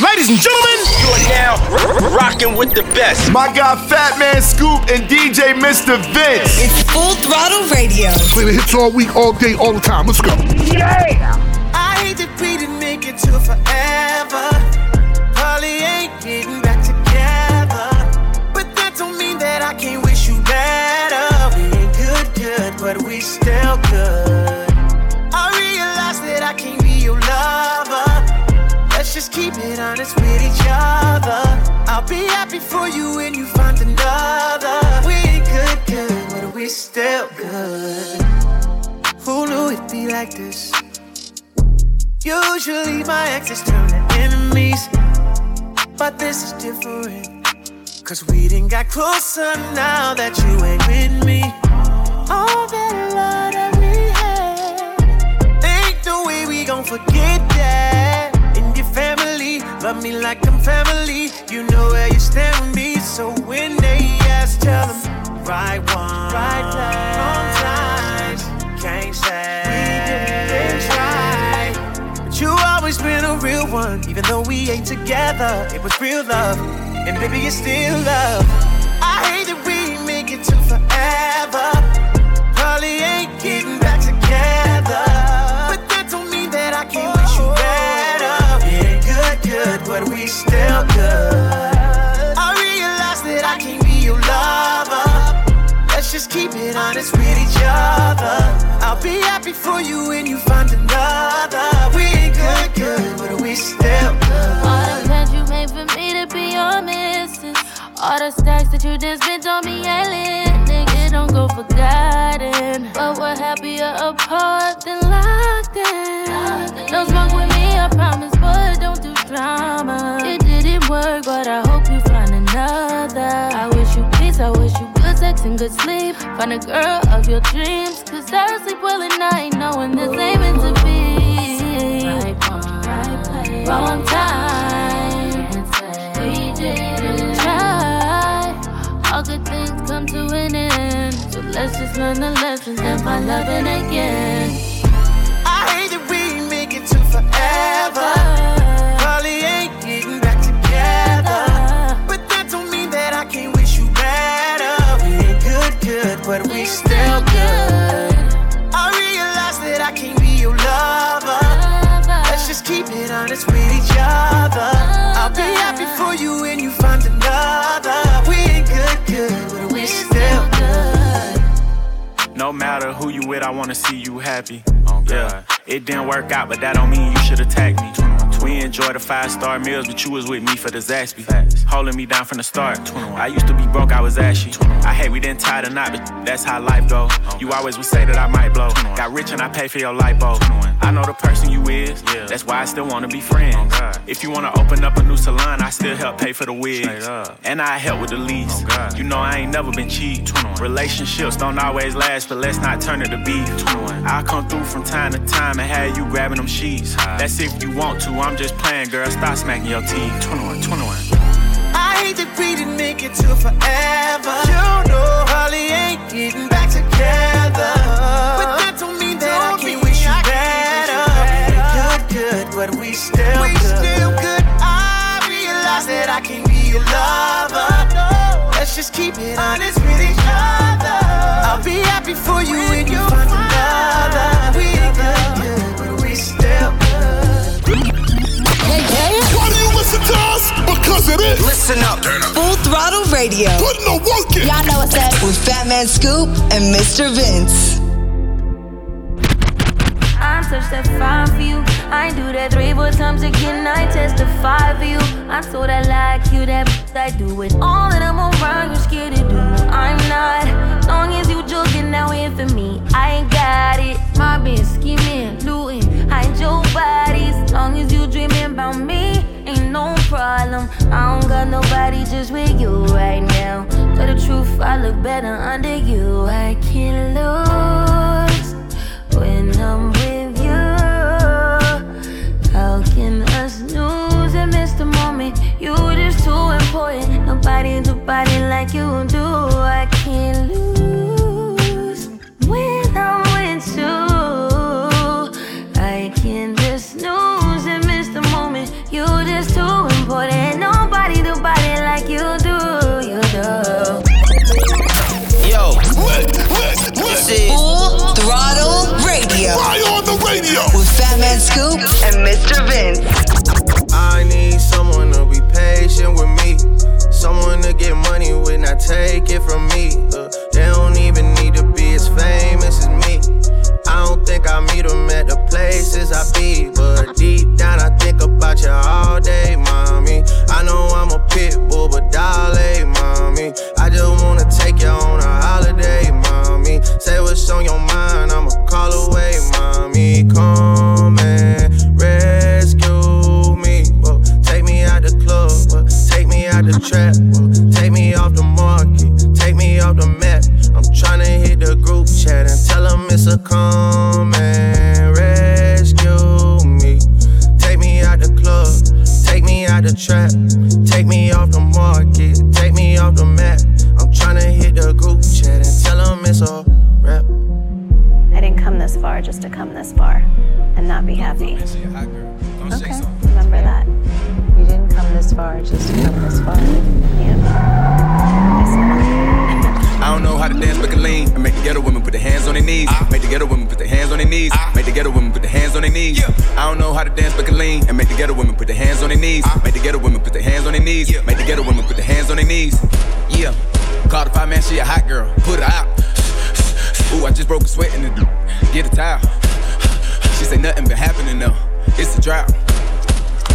Ladies and gentlemen, you are now r- rocking with the best. My guy Fatman Scoop and DJ Mr. Vince. It's Full Throttle Radio. Play the hits all week, all day, all the time. Let's go. Yeah. I hate that we didn't make it to forever. Probably ain't getting back together. But that don't mean that I can't wish you better. We ain't good, good, but we still good. Just keep it honest with each other. I'll be happy for you when you find another. We ain't good, good, but we still good. Who knew it'd be like this? Usually my exes turn to enemies, but this is different. Cause we didn't got closer now that you ain't with me. All that love that we had, ain't no way we gon' forget that. And your family love me like I'm family. You know where you stand with me, so when they ask, tell them right one, right place, wrong times. Can't say we didn't try, but you always been a real one. Even though we ain't together, it was real love, and baby it's still love. I hate that we make it to forever. Probably ain't getting back together, just keep it honest with each other. I'll be happy for you when you find another. We ain't good, good, but we still good. All the plans you made for me to be your missus. All the stacks that you just spent on me, ain't Nigga, don't go forgotten. But we're happier apart than locked in. Don't smoke with me, I promise, but don't do drama. It didn't work, but I hope you find another. I wish you peace, I wish sex and good sleep. Find a girl of your dreams, cause I sleep well at night, knowing this ain't meant to be. Right one, wrong time. We didn't try. All good things come to an end. So let's just learn the lessons and find loving again. I hate that we make it to forever. But we still good. I realize that I can't be your lover. Let's just keep it honest with each other. I'll be happy for you when you find another. We ain't good, good, but we still good. No matter who you with, I wanna see you happy. Oh, yeah, it didn't work out, but that don't mean you should attack me. We enjoy the five star meals, but you was with me for the Zaxby. Holding me down from the start. I used to be broke, I was ashy. I hate we didn't tie the knot, but that's how life go. You always would say that I might blow. Got rich and I pay for your lipo. I know the person you is, yeah. that's why I still wanna be friends. If you wanna open up a new salon, I still help pay for the wigs. And I help with the lease. You know I ain't never been cheap. Relationships don't always last, but let's not turn it to beef. I'll come through from time to time and have you grabbing them sheets. That's if you want to, I'm just playing, girl. Stop smacking your teeth. 21, 21. I hate that we didn't make it to forever. You know, Holly ain't getting back together. But that don't mean that I can't wish you better. Good, good, but we still we good. still good. I realize that I can't be your lover. Let's just keep it honest with each other. I'll be happy for you when you find another. Listen to us? Because it is. Listen up. Full Throttle Radio. Putting the work in. Y'all know what's up. With Fatman Scoop and Mr. Vince. I touch that fine for you. I do that three, four times again. I testify for you. I told I like you, that I do it all that I'm around. You're scared to do. I'm not. Long as you joking now in for me, I ain't got it. My been scheming, looting, hide your bodies. Long as you dreaming about me, ain't no problem. I don't got nobody just with you right now. Tell the truth, I look better under you. I can't lose when I'm with you. How can us lose and miss the moment? You just too important. Nobody do body like you do. Mr. Vince. I need someone to be patient with me. Someone to get money with, not take it from me. Uh, they don't even need to be as famous as me. I don't think I meet them at the places I be. But deep down, I think about you all day, mommy. I know I'm a pit bull, but dolly, mommy. I just wanna take you on a holiday, mommy. Say what's on your mind, I'ma call away, mommy. Come trap, whoa, take me off the market, take me off the map. I'm tryna hit the group chat and tell them it's a come and rescue me. Take me out the club, take me out the trap, take me off the market, take me off the map. I'm tryna hit the group chat and tell them it's a rap. I didn't come this far just to come this far and not be happy. Okay, this far just to come this far. I don't know how to dance, but can lean and make the ghetto women put their hands on their knees. Ah. Make the ghetto women put their hands on their knees. Ah. Make the ghetto women put their hands on their knees. Yeah. I don't know how to dance, but can lean and make the ghetto women put their hands on their knees. Ah. Make the ghetto women put their hands on their knees. Yeah. Make the ghetto women put their hands on their knees. Yeah, called the five man, she a hot girl. Put her out. Ooh, I just broke a sweat in the get a towel. She say nothing been happening though. It's a drought.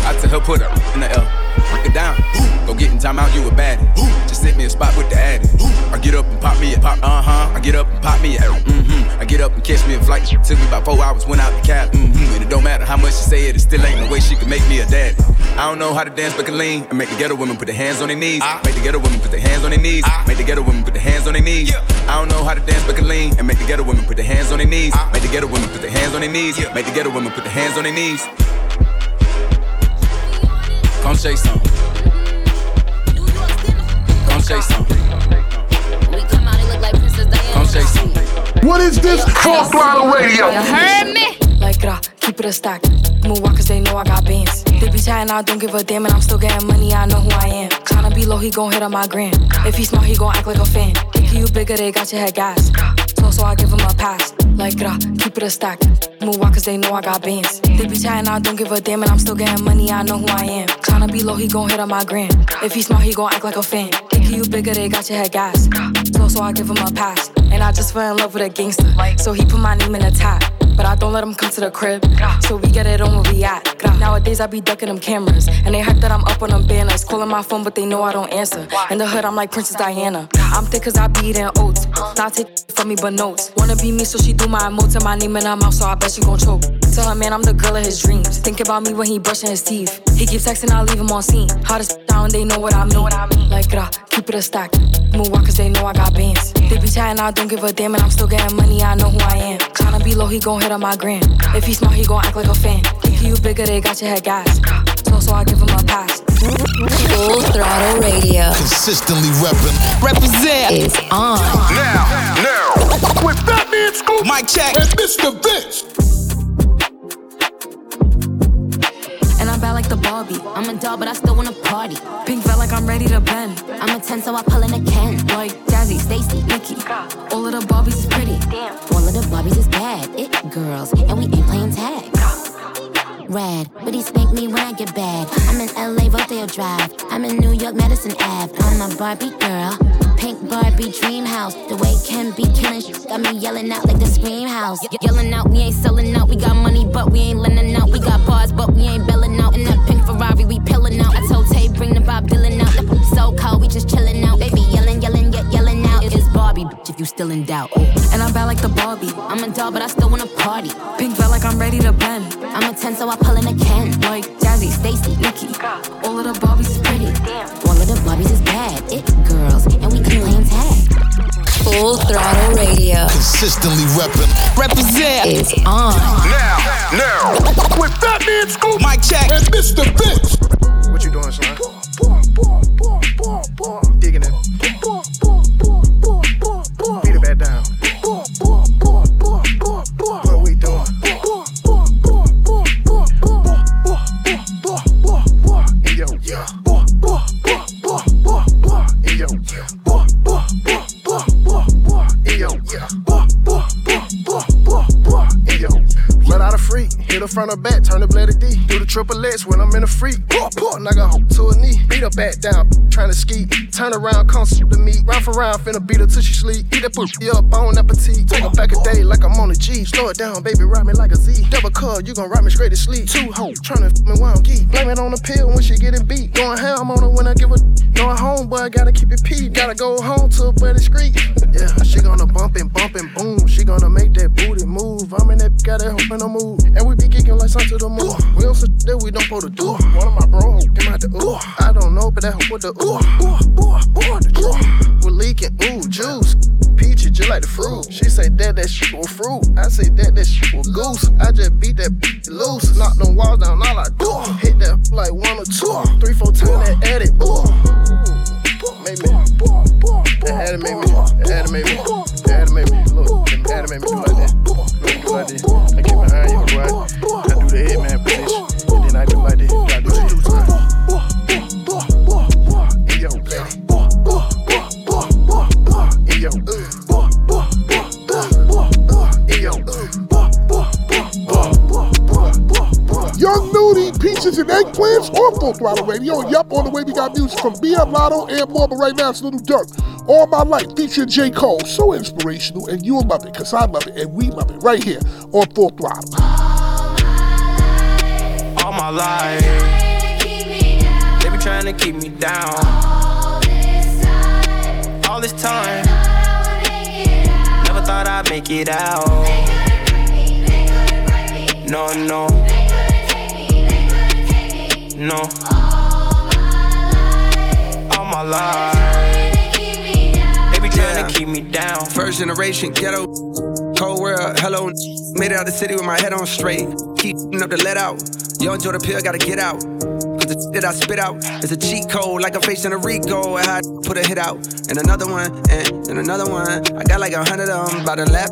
I tell her put her in the L. Break it down. Go get in time out, you a baddie. Just sit me a spot with the addy. I get up and pop me a pop, uh huh. I get up and pop me a mm-hmm. I get up and catch me a flight. Took me about four hours, went out the cab. Mm-hmm. And it don't matter how much she say it, it still ain't no way she can make me a daddy. I don't know how to dance, but can lean and make the ghetto women put their hands on their knees. Make the ghetto women put their hands on their knees. Make the ghetto women put their hands on their knees. I don't know how to dance, but can lean and make the ghetto women put their hands on their knees. Make the ghetto women put their hands on their knees. Make the ghetto women put their hands on their knees. Come say some. Come say some. Come say some. What is this? Talk Line Radio. You heard me? Like uh, keep it a stack. Move on cause they know I got bands. They be chatting, I don't give a damn, and I'm still getting money, I know who I am. Tryna be low, he gon' hit on my gram. If he smart, he gon' act like a fan. Think you bigger, they got your head gas. So, so I give him a pass. Like uh, keep it a stack. Move on cause they know I got bands. They be chatting, I don't give a damn, and I'm still getting money, I know who I am. Tryna be low, he gon' hit on my gram. If he smart, he gon' act like a fan. Think you bigger, they got your head gas. So, so I give him a pass. And I just fell in love with a gangster. So he put my name in the top. But I don't let him come to the crib. So we get it on where we at. Nowadays I be ducking them cameras. And they hype that I'm up on them banners. Calling my phone, but they know I don't answer. In the hood, I'm like Princess Diana. I'm thick cause I be eating oats. Not take from me, but notes. Wanna be me, so she do my emotes and my name in her mouth, so I bet she gon' choke. Tell her, man, I'm the girl of his dreams. Think about me when he brushing his teeth. He keeps texting, I leave him on scene. Hottest down, they know what I mean. Like, uh, keep it a stack. Move on cause they know I got bands. They be chatting, I don't give a damn, and I'm still getting money, I know who I am. Tryna be low, he gon' hit on my gram. If he smart, he gon' act like a fan. Think you bigger, they got your head gas. So, so I give him a pass. Full throttle radio. Consistently reppin'. Represent is on. Now, now, with Fatman Scoop, Mike check, and Mr. Vince. And I'm bad like the Barbie. I'm a doll, but I still wanna party. Pink felt like I'm ready to bend. I'm a 10, so I pull in a Ken. Like Jazzy, Stacy, Nikki. All of the Barbies is pretty. Damn. All of the Barbies is bad. It girls, and we ain't playing tag. Rad, but he spank me when I get bad. I'm in LA, Rodeo Drive. I'm in New York, Madison Ave. I'm a Barbie girl. Pink Barbie dream house. The way Ken be killing shit got me yelling out like the scream house. Ye- yelling out, we ain't selling out. We got money, but we ain't lending out. We got bars, but we ain't belling out. In that pink Ferrari, we pillin' out. I told Tay, bring the Bob Dylan out. The so cold, we just chillin' out. Baby, yelling, yelling, yelling out. It's bitch, if you still in doubt. Oh. And I'm bad like the Barbie. I'm a doll, but I still wanna party. Pink felt like I'm ready to bend. I'm a 10, so I pull in a Ken. Like Jazzy, Stacy, Nikki. All of the Barbies is pretty. All of the Barbies is bad. It girls, and we can playing tag. Full throttle radio. Consistently reppin'. Represent is on. Now, now, with Fatman Scoop, Mike check, and Mr. Vince. What you doing, son? Digging it. Beat it front or back, turn the blade of D. Do the triple X when I'm in a freak. Poor, poor, knock a to a knee. Beat her back down, trying to ski. Turn around, come soup the meat. Round for round, finna beat her till she sleep. Eat that pussy up, on appetite. Take her back a day like I'm on a G. Slow it down, baby, ride me like a Z. Double cut, you gon' ride me straight to sleep. Two hoes, tryna f me while I'm geek. Blame it on the pill when she getting beat. Going ham on her when I give her. Home, boy, gotta keep it pee. Gotta go home to a buddy street. Yeah, she gonna bump and bump and boom. She gonna make that booty move. I'm in that, got that hoe in the mood. And we be kicking like something to the moon. We don't sit that we don't supposed to do. One of my bro came out the ooh. I don't know, but that hoe with the ooh, ooh, ooh, ooh, the ooh. We're leaking, ooh, juice. Peachy, just like the fruit. She say that that shit was fruit. I say that that shit was goose. I just beat that loose. Knock them walls down, all I do. Hit that like one or two. Three, four times that edit. Ooh. Make me. That had to make me. That had to make me. Make me. Look, me do like that. Do like this. I get behind you, right? I do the head man position. And then I do like this. I do Eggplants on Full Throttle Radio. And yup, on the way we got music from BM Lotto and more, but right now it's Lil Durk. All My Life featuring J. Cole. So inspirational, and you'll love it, because I love it, and we love it, right here on Full Throttle. all my life. They be trying to keep me down. All this time. Never thought I'd make it out. No, no. No. All my life. They be trying to keep me down. First generation ghetto, cold world, hello. Made it out the city with my head on straight. Keep up the let out. Yo, enjoy the pill, gotta get out. Cause the that I spit out is a cheat code, like I'm facing a Rico. I had to put a hit out. And another one, and, and another one. I got like a hundred of them by the lap.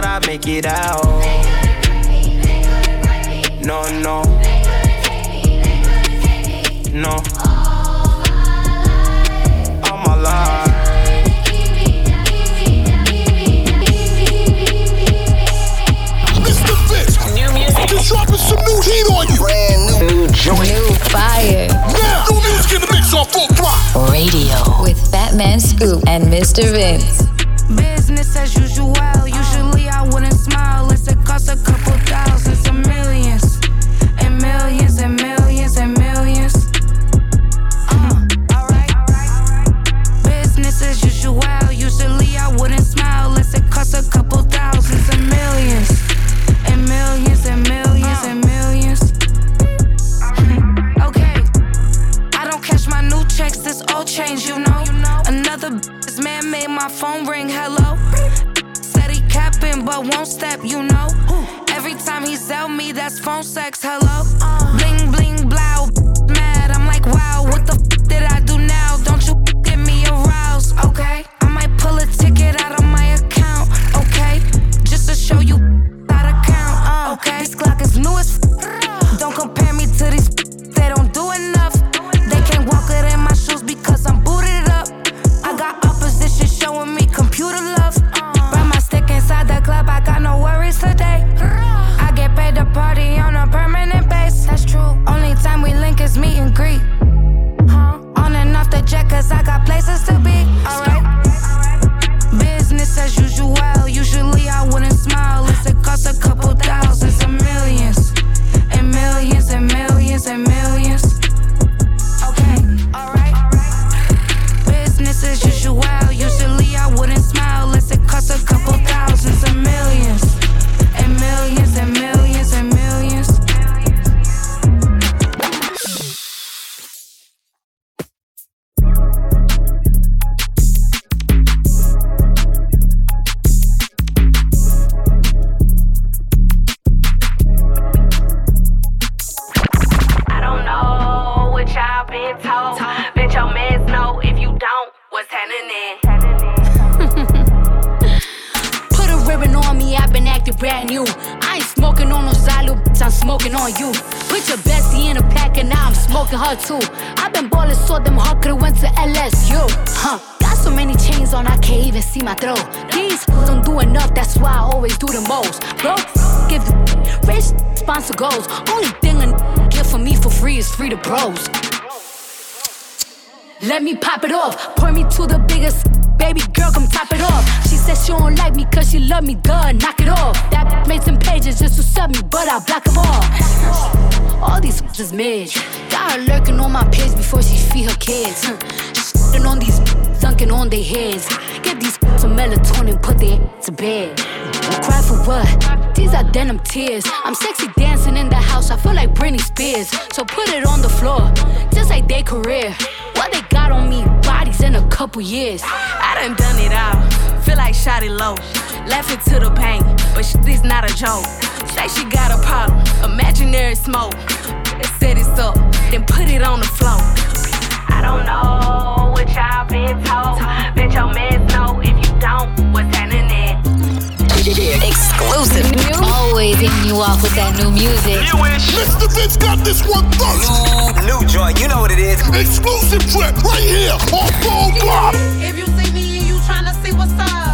thought I'd make it out. No, no. No. All my life. Mr. Vince. New music. Just dropping some new heat on you. Brand new. New fire. Now, new music in the mix on full throttle. Radio with Fatman Scoop and Mr. Vince. Business as usual. It's a couple thousands Only thing a get for me for free is free to bros. Let me pop it off, pour me to the biggest. Baby girl, come top it off. She said she don't like me cause she love me, duh, knock it off. That made some pages just to sub me, but I block them all. All these is mid. Got her lurking on my page before she feed her kids. Shitting on these dunking on their heads. Get these some melatonin, put their to bed. Cry for what? These are denim tears. I'm sexy dancing in the house, I feel like Britney Spears. So put it on the floor, just like their career. What they got on me, bodies in a couple years. I done done it all. Feel like shot it low. Laughing to the pain, but shit is not a joke. Say she got a problem, imaginary smoke. Set it up, then put it on the floor. I don't know what y'all been told. Bet your mans know if you don't, what's happening. Exclusive. Always hitting you off with that new music. Mr. Vince got this one first. New, new joint, you know what it is. Exclusive trip right here on Full Block. If you see me and you tryna see what's up,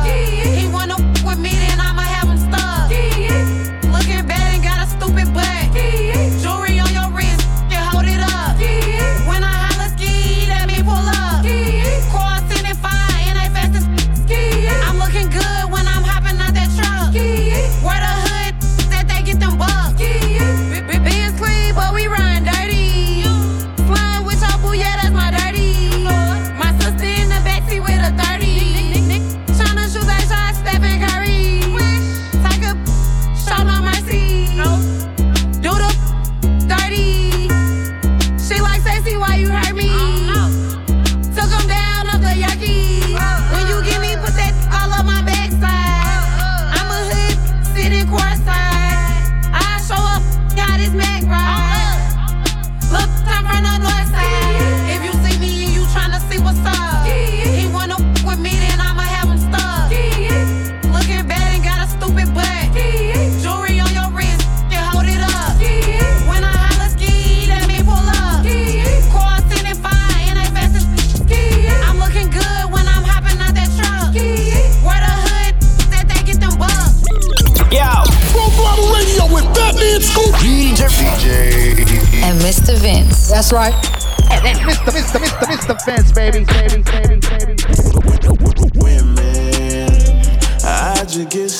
DJ. DJ. And Mr. Vince. That's right. And then Mr. Mr. Mr. Mr. Vince, baby, baby, baby, baby. Women, I just get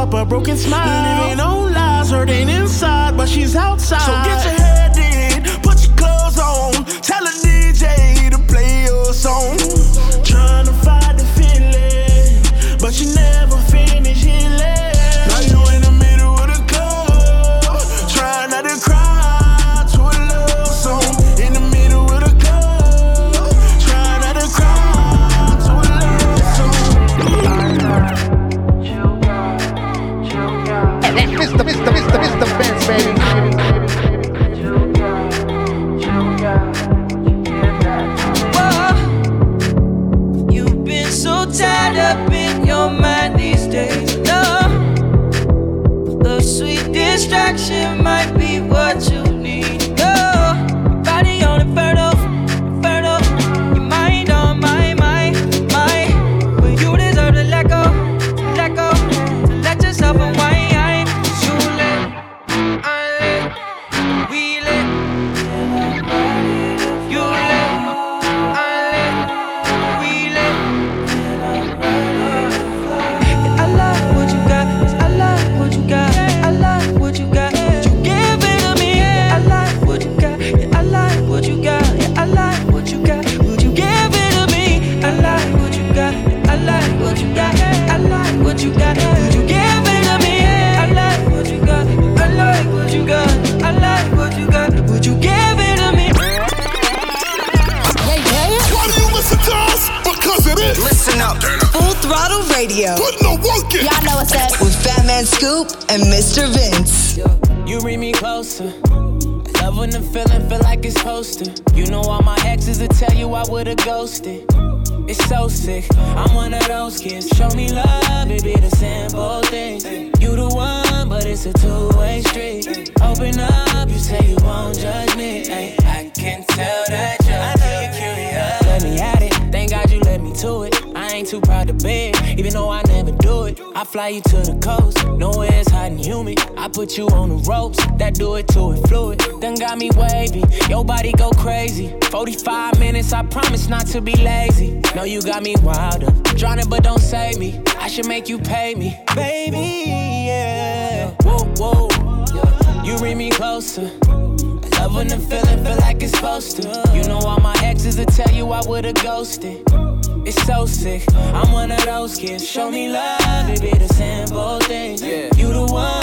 up a broken smile. Living no lies, hurting inside, but she's outside. So get your I'm one of those kids. Show me love, it be the simple things. You the one, but it's a two-way street. Open up, you say you won't judge me. Ay, I can tell that you're curious. Let me at it. Thank God you let me to it. I ain't too proud to beg, even though I never do it. I fly you to the coast, nowhere it's hot and humid. I put you on the ropes, that do it to it fluid. Done got me wavy, your body go crazy. 45 minutes, I promise not to be lazy. No, you got me wilder, drowning but don't save me. I should make you pay me, baby. Yeah, whoa, whoa. You bring me closer. Love when the feeling feel like it's supposed to. You know all my exes will tell you I would've ghosted. It's so sick. I'm one of those kids. Show me love, it be the simple things. You the one,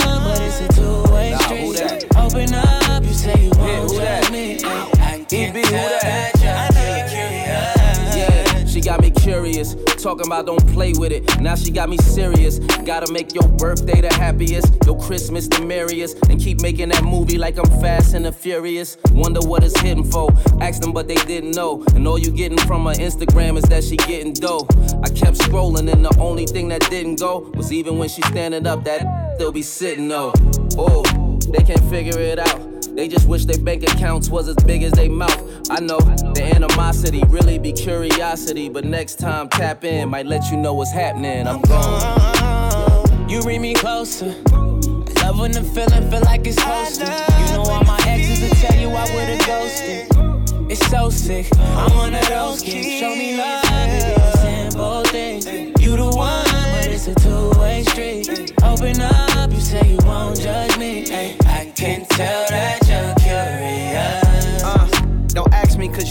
Open up, you say you Yeah, won't that? judge me. I can who tell that? that you're curious. Yeah, she got me curious. Talking about don't play with it. Now she got me serious. Gotta make your birthday the happiest, your Christmas the merriest, and keep making that movie like I'm fast and the furious. Wonder what it's hitting for. Ask them, but they didn't know. And all you getting from her Instagram is that she getting dough. I kept scrolling, and the only thing that didn't go was even when she standing up, that still be sitting though. Oh, they can't figure it out. They just wish their bank accounts was as big as they mouth. I know the animosity really be curiosity, but next time tap in, might let you know what's happening. I'm gone. You read me closer. Love when the feeling feel like it's to. You know all my exes will tell you I would've ghosted. It's so sick. I'm one of those kids. Show me love, simple things. You the one, but it's a two-way street. Open up,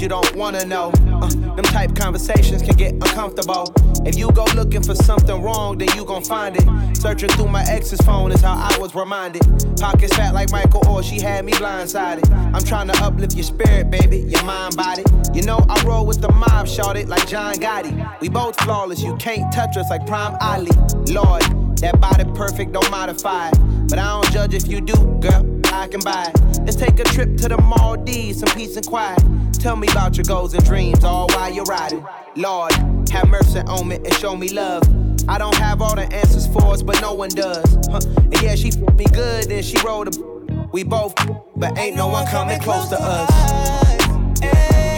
you don't wanna know. Uh, them type conversations can get uncomfortable. If you go looking for something wrong, then you gon' find it. Searching through my ex's phone is how I was reminded. Pockets fat like Michael or she had me blindsided. I'm trying to uplift your spirit, baby, your mind, body. You know I roll with the mob, shot it like John Gotti. We both flawless, you can't touch us like Prime Ali. Lord, that body perfect, don't modify it. But I don't judge if you do, girl. I can buy it. Let's take a trip to the Maldives, some peace and quiet. Tell me about your goals and dreams, all while you're riding. Lord, have mercy on me and show me love. I don't have all the answers for us, but no one does. Huh. And yeah, she f- me good, then she rolled a. We both, but ain't no one coming close to us.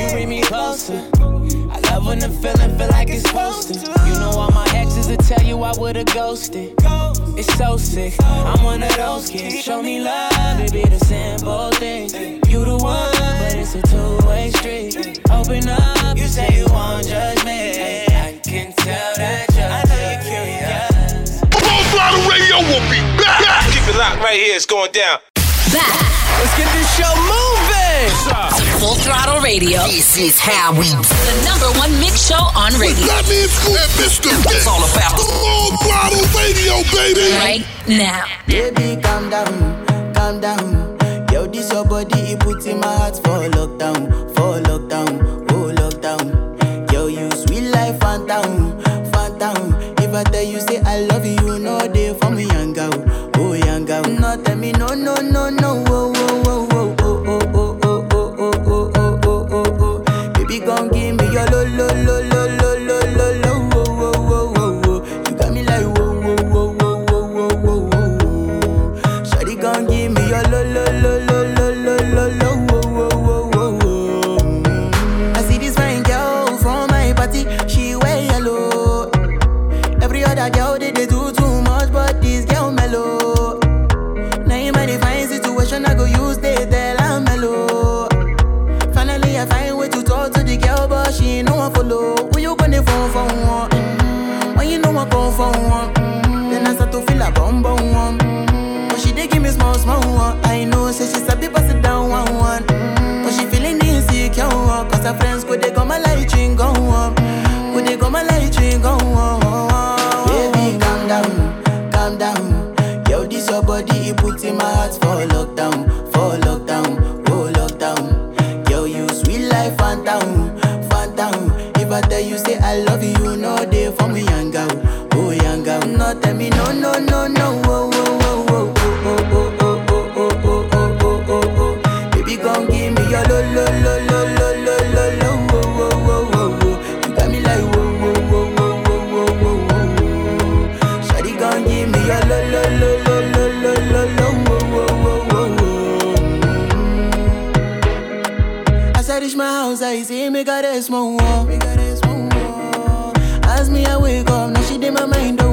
You bring me closer. I love when the feeling feel like it's supposed to. You know all my exes will tell you I would've ghosted. It's so sick. I'm one of those kids. Show me love, it be the simple things. You the one, but it's a two-way street. Open up, you say you won't judge me. I can tell that you're curious. Full Throttle Radio will be back. Keep it locked right here. It's going down. Back. Let's get this show moving. Full Throttle Radio. This is how we do. The number one mix show on radio. That means Scoop and Mr. It's all about Full Throttle Radio, baby. right now. Baby, calm down, calm down. Yo, this your body, it puts in my heart for lockdown, for lockdown, oh lockdown. Yo, you sweet life, phantom, phantom. If I tell you say I love you, see eh, wall. Me got a small wall. As me, I wake up, now she did my mind don't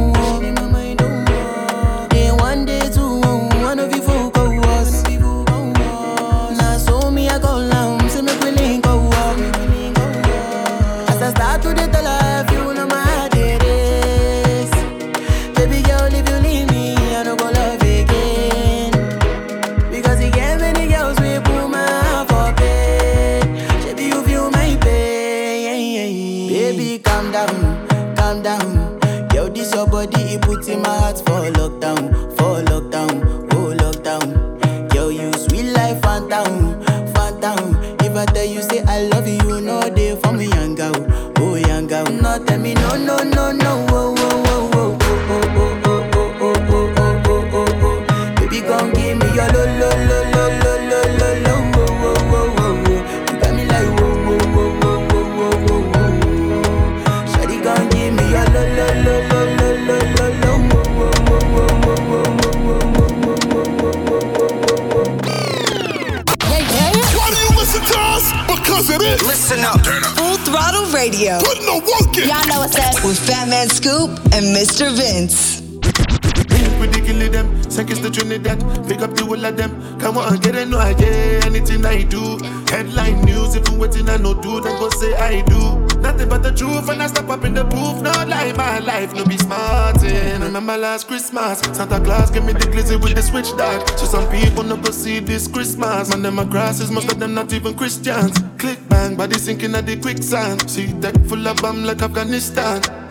seconds to Trinidad. Pick up the whole of them. Come on, get a no idea. Anything I do, headline news. If you waiting, I no do, then go say I do. Nothing but the truth, and I step up in the booth. No lie, my life, no be smarting. Remember last Christmas, Santa Claus gave me the glizzy with the switch dog. So some people no go see this Christmas. Man, them my grasses, most of them not even Christians. Click bang, body sinking at the quicksand. See deck full of bomb like Afghanistan.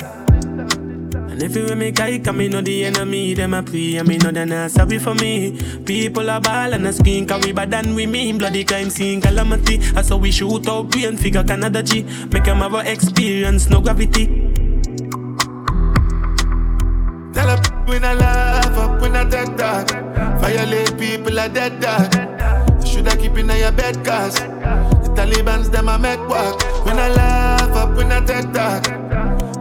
And if you me guy come me know the enemy, them a pray, and me know they not sorry for me. People are ball and a skin, cause we bad than we mean. Bloody crime scene calamity. That's how we shoot out brain figure Canada G. Make them have a experience, no gravity. Tell a we not laugh up, we not dead dog. Violate people are dead dog. Shoulda keep in your bed cause the Taliban's them a make work. We not laugh up, we not dead dog.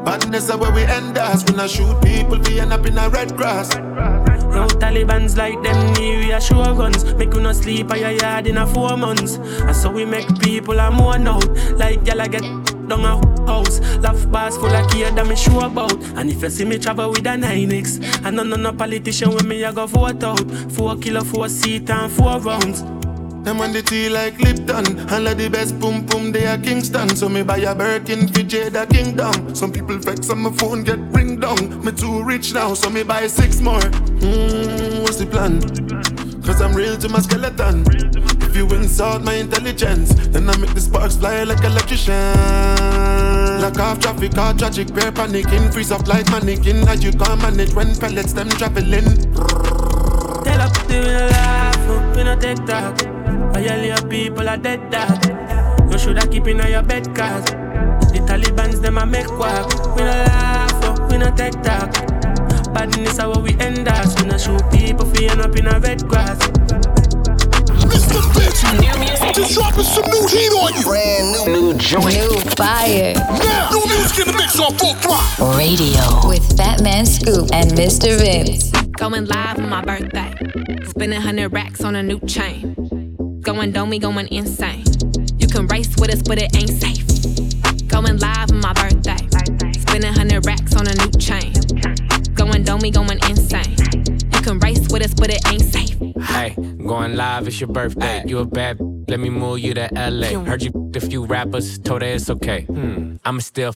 Badness is where we end us. We not shoot people, we end up in a red grass. Yo, Taliban's like them new reassurance. Make you not sleep at your yard in a four months. And so we make people a more out. Like y'all get down a house. Laugh bars full of care that me sure about. And if you see me travel with a 9X, I know no no politician with me, I go vote out. Four kilo, four seat and four rounds. Them on the tea like Lipton. All of the best boom boom they are Kingston. So me buy a Birkin for Jada Kingdom. Some people vex on my phone get ring down. Me too rich now, so me buy six more. Hmm, what's the plan? Cause I'm real to my skeleton. If you insult my intelligence, then I make the sparks fly like electrician. Lock off traffic, all tragic, bear panicking. Freeze up like mannequin. How you can't manage when pellets them traveling. Tell up to no laugh, we no take talk. Violate people are dead dog. You shoulda keep in your bed cause the Taliban's them a make work. We no laugh, up, we no take talk. Badness how we end us. We no shoot people for end up in a red grass. Mr. Vince, new music. Just dropping some new heat on you. Brand new, new joint. New fire. Now, new music in the mix on full throttle. Radio with Fatman Scoop and Mr. Vince. Going live on my birthday. Spending hundred racks on a new chain. Going domey, going insane. You can race with us, but it ain't safe. Going live on my birthday. Spending hundred racks on a new chain. Going domey, going insane. You can race with us, but it ain't safe. Hey, going live, it's your birthday. You a bad, let me move you to LA. Heard you a few rappers, told her it's okay. Hmm, I'ma still f-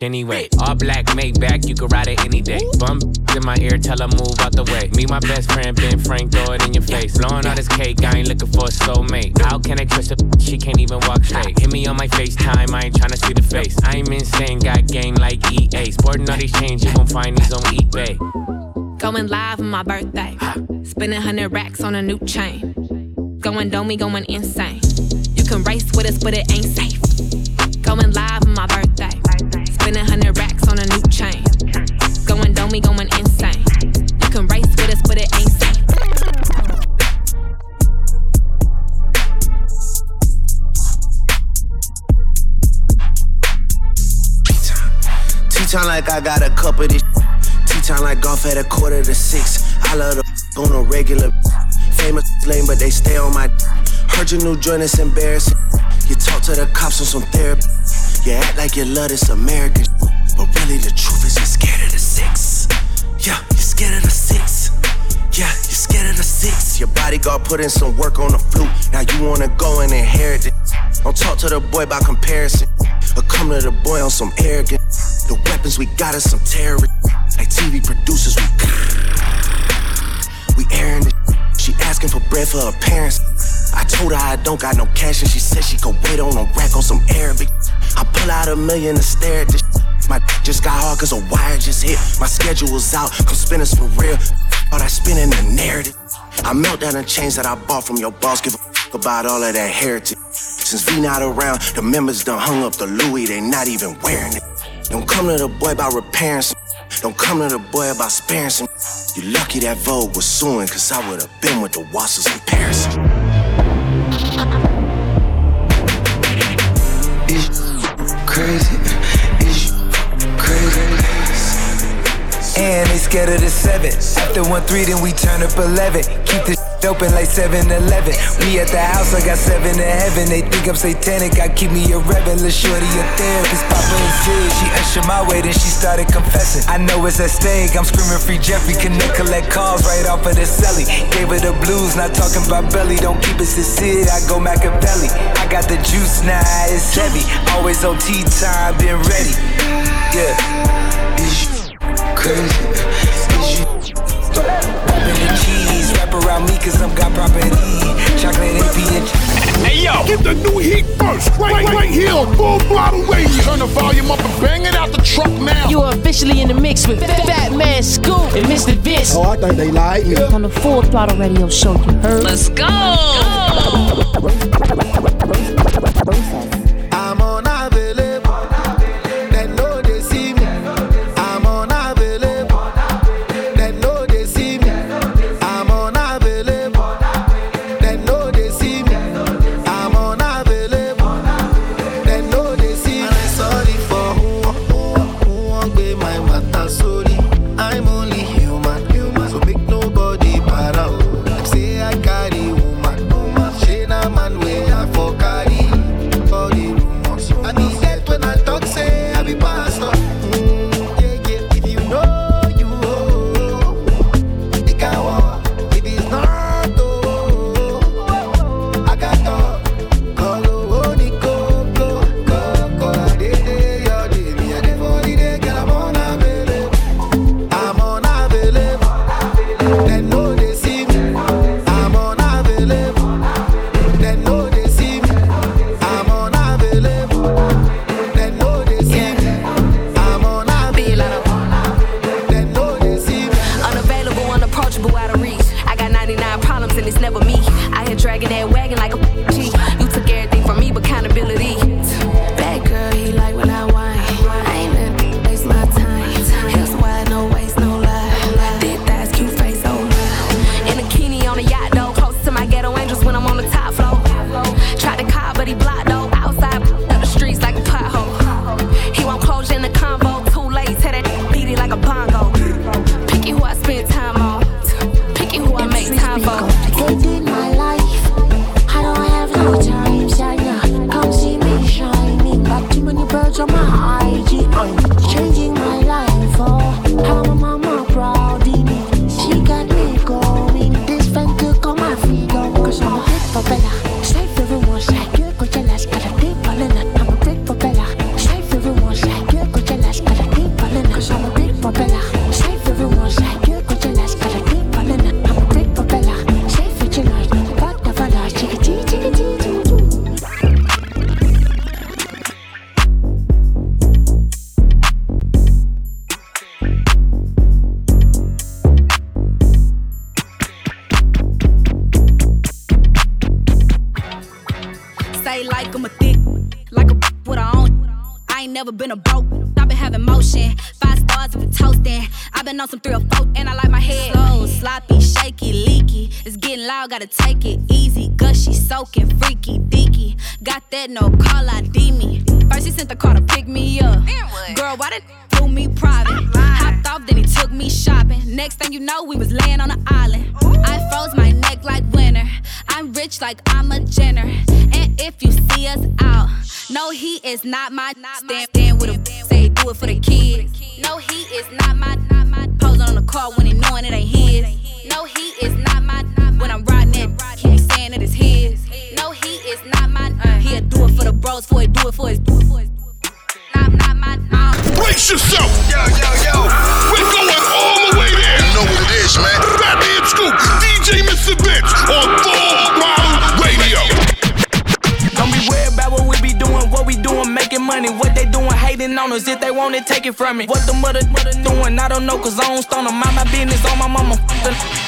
anyway. All black, made back, you can ride it any day. Bum in my ear, tell her move out the way. Me, my best friend, Ben Frank, throw it in your face. Blowing all this cake, I ain't looking for a soulmate. How can I trust a she can't even walk straight? Hit me on my FaceTime, I ain't tryna see the face. I'm insane, got game like EA. Sporting all these chains, you gon' find these on eBay. Going live on my birthday. Spending hundred racks on a new chain. Going domey, going insane. You can race with us, but it ain't safe. Going live chain. Going insane. You can race with us, but it ain't safe. Tea time like I got a cup of this. Tea time like golf at a quarter to six. I love the on a regular. Famous lame, but they stay on my. Heard your new joint is embarrassing. You talk to the cops on some therapy. You act like you love this American. But really, the truth is you're scared scared of the six. Yeah, you're scared of the six. Your bodyguard put in some work on the flute. Now you wanna go and inherit it. Don't talk to the boy by comparison. Or come to the boy on some arrogance. The weapons we got is some terrorists. Like TV producers, we we airing it. She asking for bread for her parents. I told her I don't got no cash, and she said she could wait on a rack on some Arabic. I pull out a million to stare at this. My just got hard cause a wire just hit. My schedule's out, come spin us for real. All that spinning the narrative. I melt down the chains that I bought from your boss. Give a fuck about all of that heritage. Since V not around, the members done hung up the Louis, they not even wearing it. Don't come to the boy about repairing some. Don't come to the boy about sparing some. You lucky that Vogue was suing, cause I would've been with the Wassers in Paris. crazy. Scared of the seven. After one three, then we turn up eleven. Keep this open like 7-Eleven. We at the house, I got seven to heaven. They think I'm satanic, I keep me a rebel. Lil' shorty a therapist, Papa and Sid. She ushered my way, then she started confessing. I know it's at stake, I'm screaming free Jeffrey. Connect, collect calls right off of the celly. Gave her the blues, not talking about belly. Don't keep it sincere, I go Machiavelli. I got the juice now, it's heavy. Always on tea time, been ready. Yeah. Is you crazy? Is you Rapping the cheese, wrap around me cause I'm got property. Chocolate AP and Hey yo, get the new heat first, right, right, right here on Full Throttle Radio. Turn the volume up and bang it out the truck now. You are officially in the mix with Fatman Scoop and Mr. Vince. Oh, I think they like me. On the Full Throttle Radio Show, you heard? Let's go. I'm never been a broke. I've been having motion. Five star bars if we toasting. i been on some three or four, and I like my head slow, sloppy, shaky, leaky. It's getting loud, gotta take it easy. Gushy, soaking, freaky, deaky. Got that no call ID me. First he sent the car to pick me up. Girl, why did flew me private? Hopped off, then he took me shopping. Next thing you know, we was laying on an island. I froze my neck like winter. I'm rich like I'm a Jenner. And if you see us out, no, he is not my stand, stand with a say do it for the kids. No, he is not my, posing on the car when he knowing it ain't his. No, he is not my when I'm riding it, he saying it is his. No, he is not my. He'll do it for the bros, for it, do it for his, do it for his. Not, not my. Um. Brace yourself! Yo, yo, yo! We're going all the way there! You know what it is, man. Fatman Scoop, DJ Mr. Vince money. What they doing, hating on us. If they want it, take it from me. What the mother, mother doing, I don't know, cause I don't stone them. Mind my business on my mama.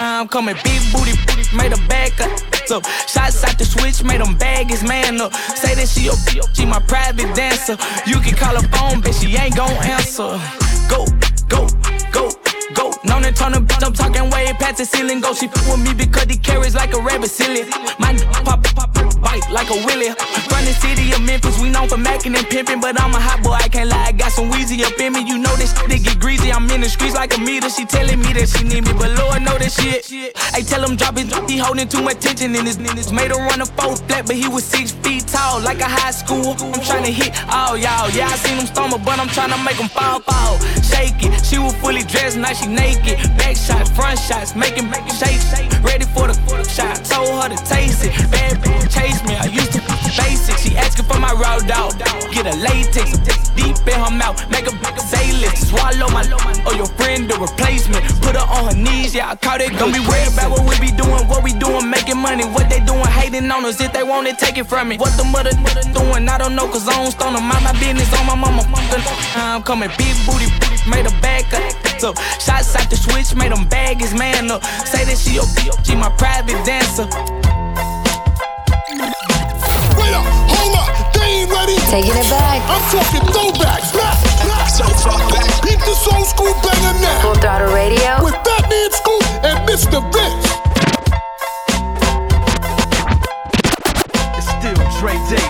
I'm coming big booty, booty made a bag up. So shots out the switch, made them bag his man up. Say that she your, she my private dancer. You can call her phone, bitch, she ain't gon' answer. Go go. Known and turn bitch, I'm talking way past the ceiling. Go, she fuck with me because he carries like a rabbit silly. My pop, pop, pop, bite like a willy. Run the city of Memphis, we known for macking and pimping, but I'm a hot boy, I can't lie. I got some wheezy up in me. You know this shit get greasy. I'm in the streets like a meter. She telling me that she need me, but Lord know that shit. Hey, tell him drop it. He holding too much tension in his niggas. Made him run a four flat, but he was six feet tall, like a high school. I'm trying to hit all y'all. Yeah, I seen him stumble, but I'm trying to make him fall, fall. Shake it. She was fully dressed, now she naked. Back shots, front shots, making, making shake, shake. Ready for the, shot. Told her to taste it. Bad bitch chase me. I used to basic. She asking for my raw dog. Get a latex, deep in her mouth. Make a, say lift. Swallow my, or your friend the replacement. Put her on her knees, yeah, I caught it. Don't be worried about what we be doing, what we doing, making money. What they doing, hating on us. If they want it, take it from me. What the mother, doing, I don't know, cause I don't stone them. Mind my business on my mama. I'm coming big booty, made a back up. So shots out the switch, made him bag his man up. Say that she your she my private dancer. Wait up, hold up, they ain't ready. Taking it back. I'm talking throwbacks. Back, back, so far back. Keep this old school banger now. Full throttle radio. With Fatman Scoop and Mr. Vince. It's still Dre Day,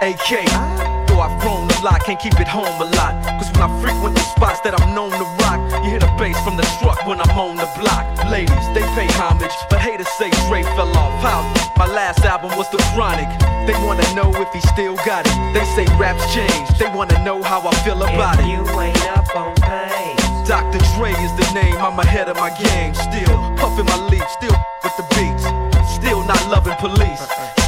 AK. Though I've grown a lot, can't keep it home a lot. Cause when I frequent the spots that I'm known to rock, you hear the bass from the truck when I'm on the block. Ladies, they pay homage, but haters say Dre fell off. How? My last album was The Chronic. They wanna know if he still got it. They say raps change. They wanna know how I feel about if it. You ain't up on pace. Dr. Dre is the name, I'm ahead of my game. Still puffin' my leaf, still with the beats. Still not loving police.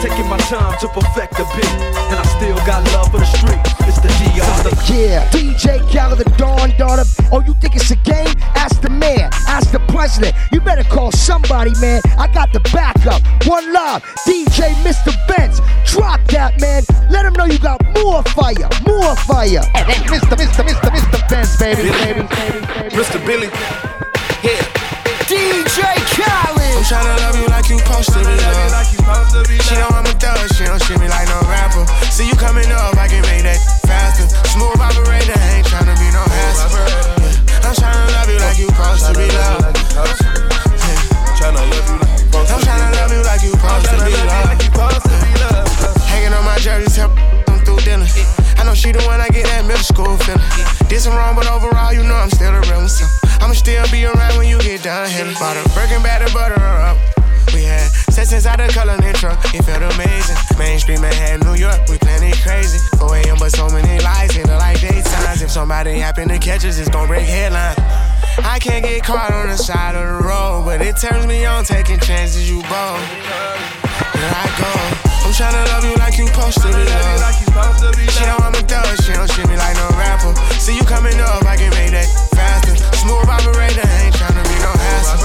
taking my time to perfect the beat, and I still got love for the streets. It's the DRE. Yeah, DJ Khaled, the Dawn daughter. Oh, you think it's a game? Ask the mayor, ask the president. You better call somebody, man. I got the backup. One love, DJ Mr. Vince. Drop that, man. Let them know you got more fire, more fire. Mr. Mr. Mr. Mr. Vince, baby, baby, baby, baby. Mr. Billy. Yeah. DJ Khaled. I'm tryna love you like you supposed to be loved. She know I'm a thug, she don't treat me like no rapper. See you coming up, I can make that faster. Smooth operator, ain't tryna be no hassle. Yeah. I'm tryna love you like you supposed to be loved. Tryna love you like you I'm tryna love you spinning catches, it's gon' break headlines. I can't get caught on the side of the road, but it turns me on taking chances, you bold. Here I go. I'm tryna love you like you supposed to be loved. She know I'm a thug, she don't treat me like no rapper. See you coming up, I can make that faster. Smooth operator, ain't tryna be no hassle.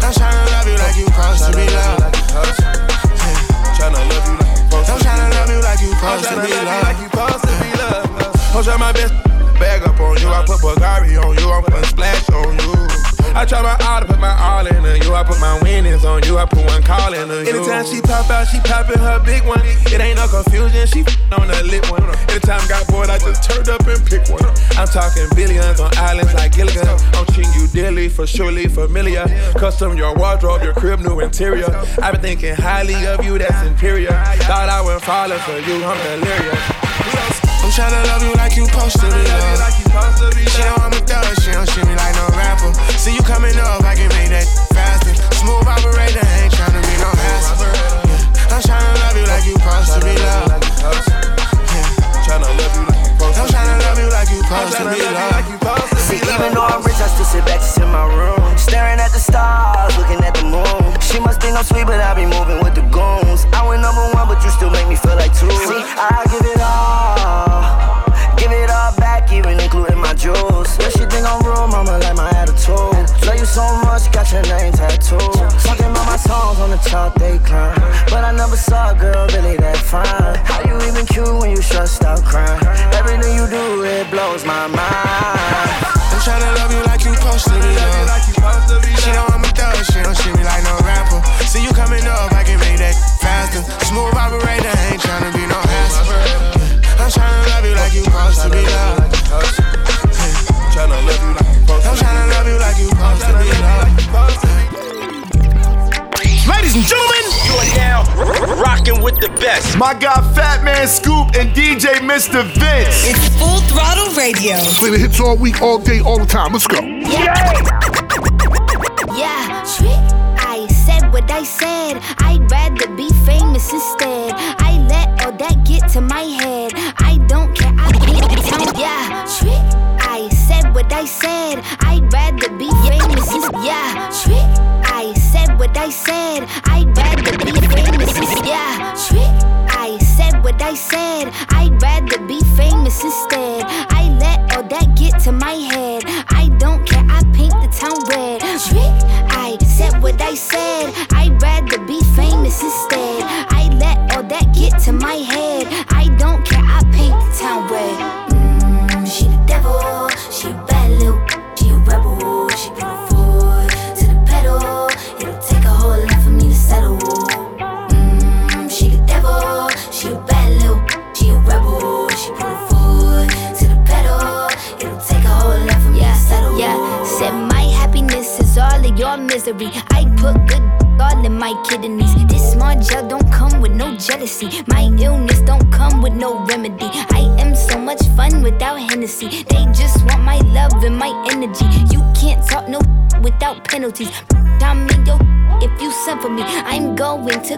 I'm tryna love you like you supposed to be loved. Tryna love you like I'm tryna you like supposed to be loved. I'm tryna love you like you supposed to be loved. I'm tryna my best bag up on you. I put Bulgari on you. I'm putting splash on you. I try my all to put my all in her. You, I put my winnings on you. I put one call in her. Anytime she pop out, she poppin' her big one. It ain't no confusion. She on the lit one. Anytime got bored, I just turned up and picked one. I'm talking billions on islands like Gilligan. I'm treating you daily, for surely familiar. Custom your wardrobe, your crib, new interior. I've been thinking highly of you. That's inferior. Thought I would falling for you. I'm delirious. I'm tryna love you like you supposed to be loved. She know I'm a thug, she don't treat me like no rapper. See you coming up, I can make that faster. Smooth operator, ain't tryna be no hassle. I'm tryna love you like you supposed to be Radio. Play the hits all week, all day, all the time. Let's go. Yeah,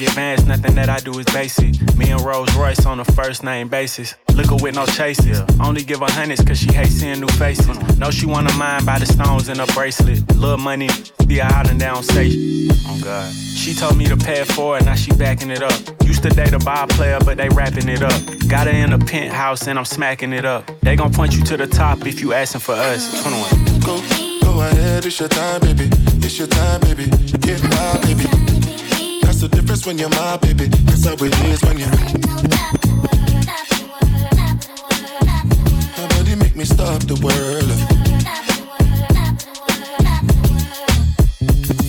It. Everything advanced, nothing that I do is basic. Me and Rolls Royce on a first name basis. Liquor with no chases. Only give her hundreds cause she hates seeing new faces. Know she wanna mind by the stones in her bracelet. Little money, be out and down say. Oh God. She told me to pay for it forward, now she backing it up. Used to date a bar player, but they wrapping it up. Got her in a penthouse and I'm smacking it up. They gon' point you to the top if you asking for us. 21. Go, go ahead, it's your time, baby. It's your time, baby. Get wild, baby. The difference when you're my baby. That's how it is when you. Nobody make me stop the world.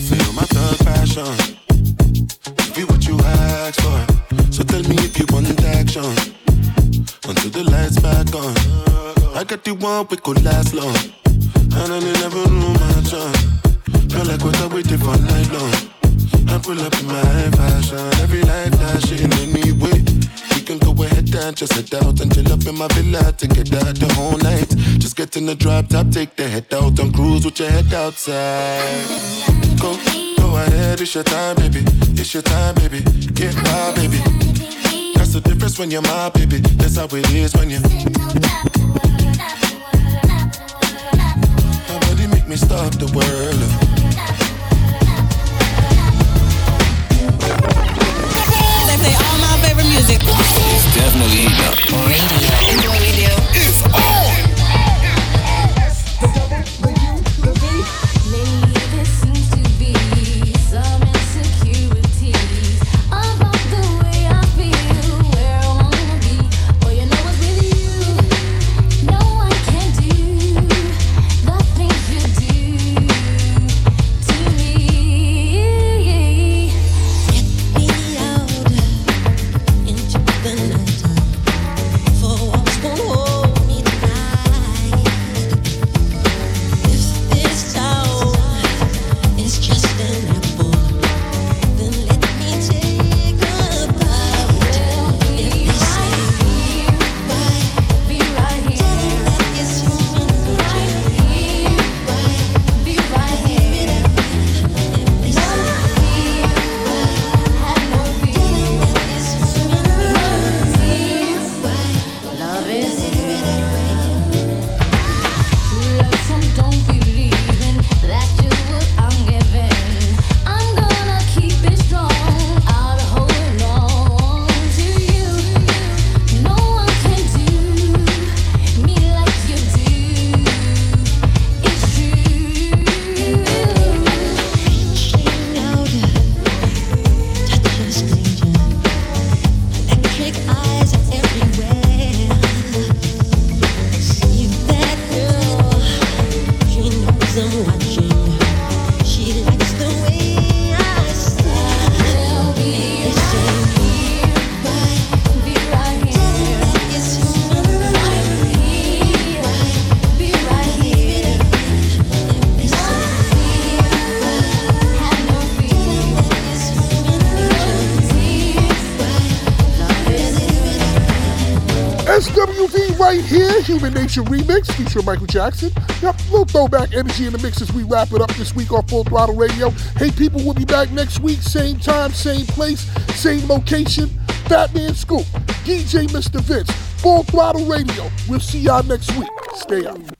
Feel my thug passion. Be what you ask for. So tell me if you want action. Until the lights back on. I got the one we could last long. And I never knew my chance. Feel like what I waited for night long. I pull up in my fashion, every light flashing anyway. We can go ahead and just head out and chill up in my villa to get out the whole night. Just get in the drop top, take the head out and cruise with your head outside. Go, go ahead, it's your time, baby. It's your time, baby. Get my baby. That's the difference when you're my baby. That's how it is when you. Nobody make me stop the world. Music. It's definitely Radio. Enjoy radio. It's on. Human remix featuring Michael Jackson. Yep, little throwback energy in the mix as we wrap it up this week on Full Throttle Radio. Hey, people, we'll be back next week, same time, same place, same location. Fatman Scoop, DJ Mr. Vince, Full Throttle Radio. We'll see y'all next week. Stay up.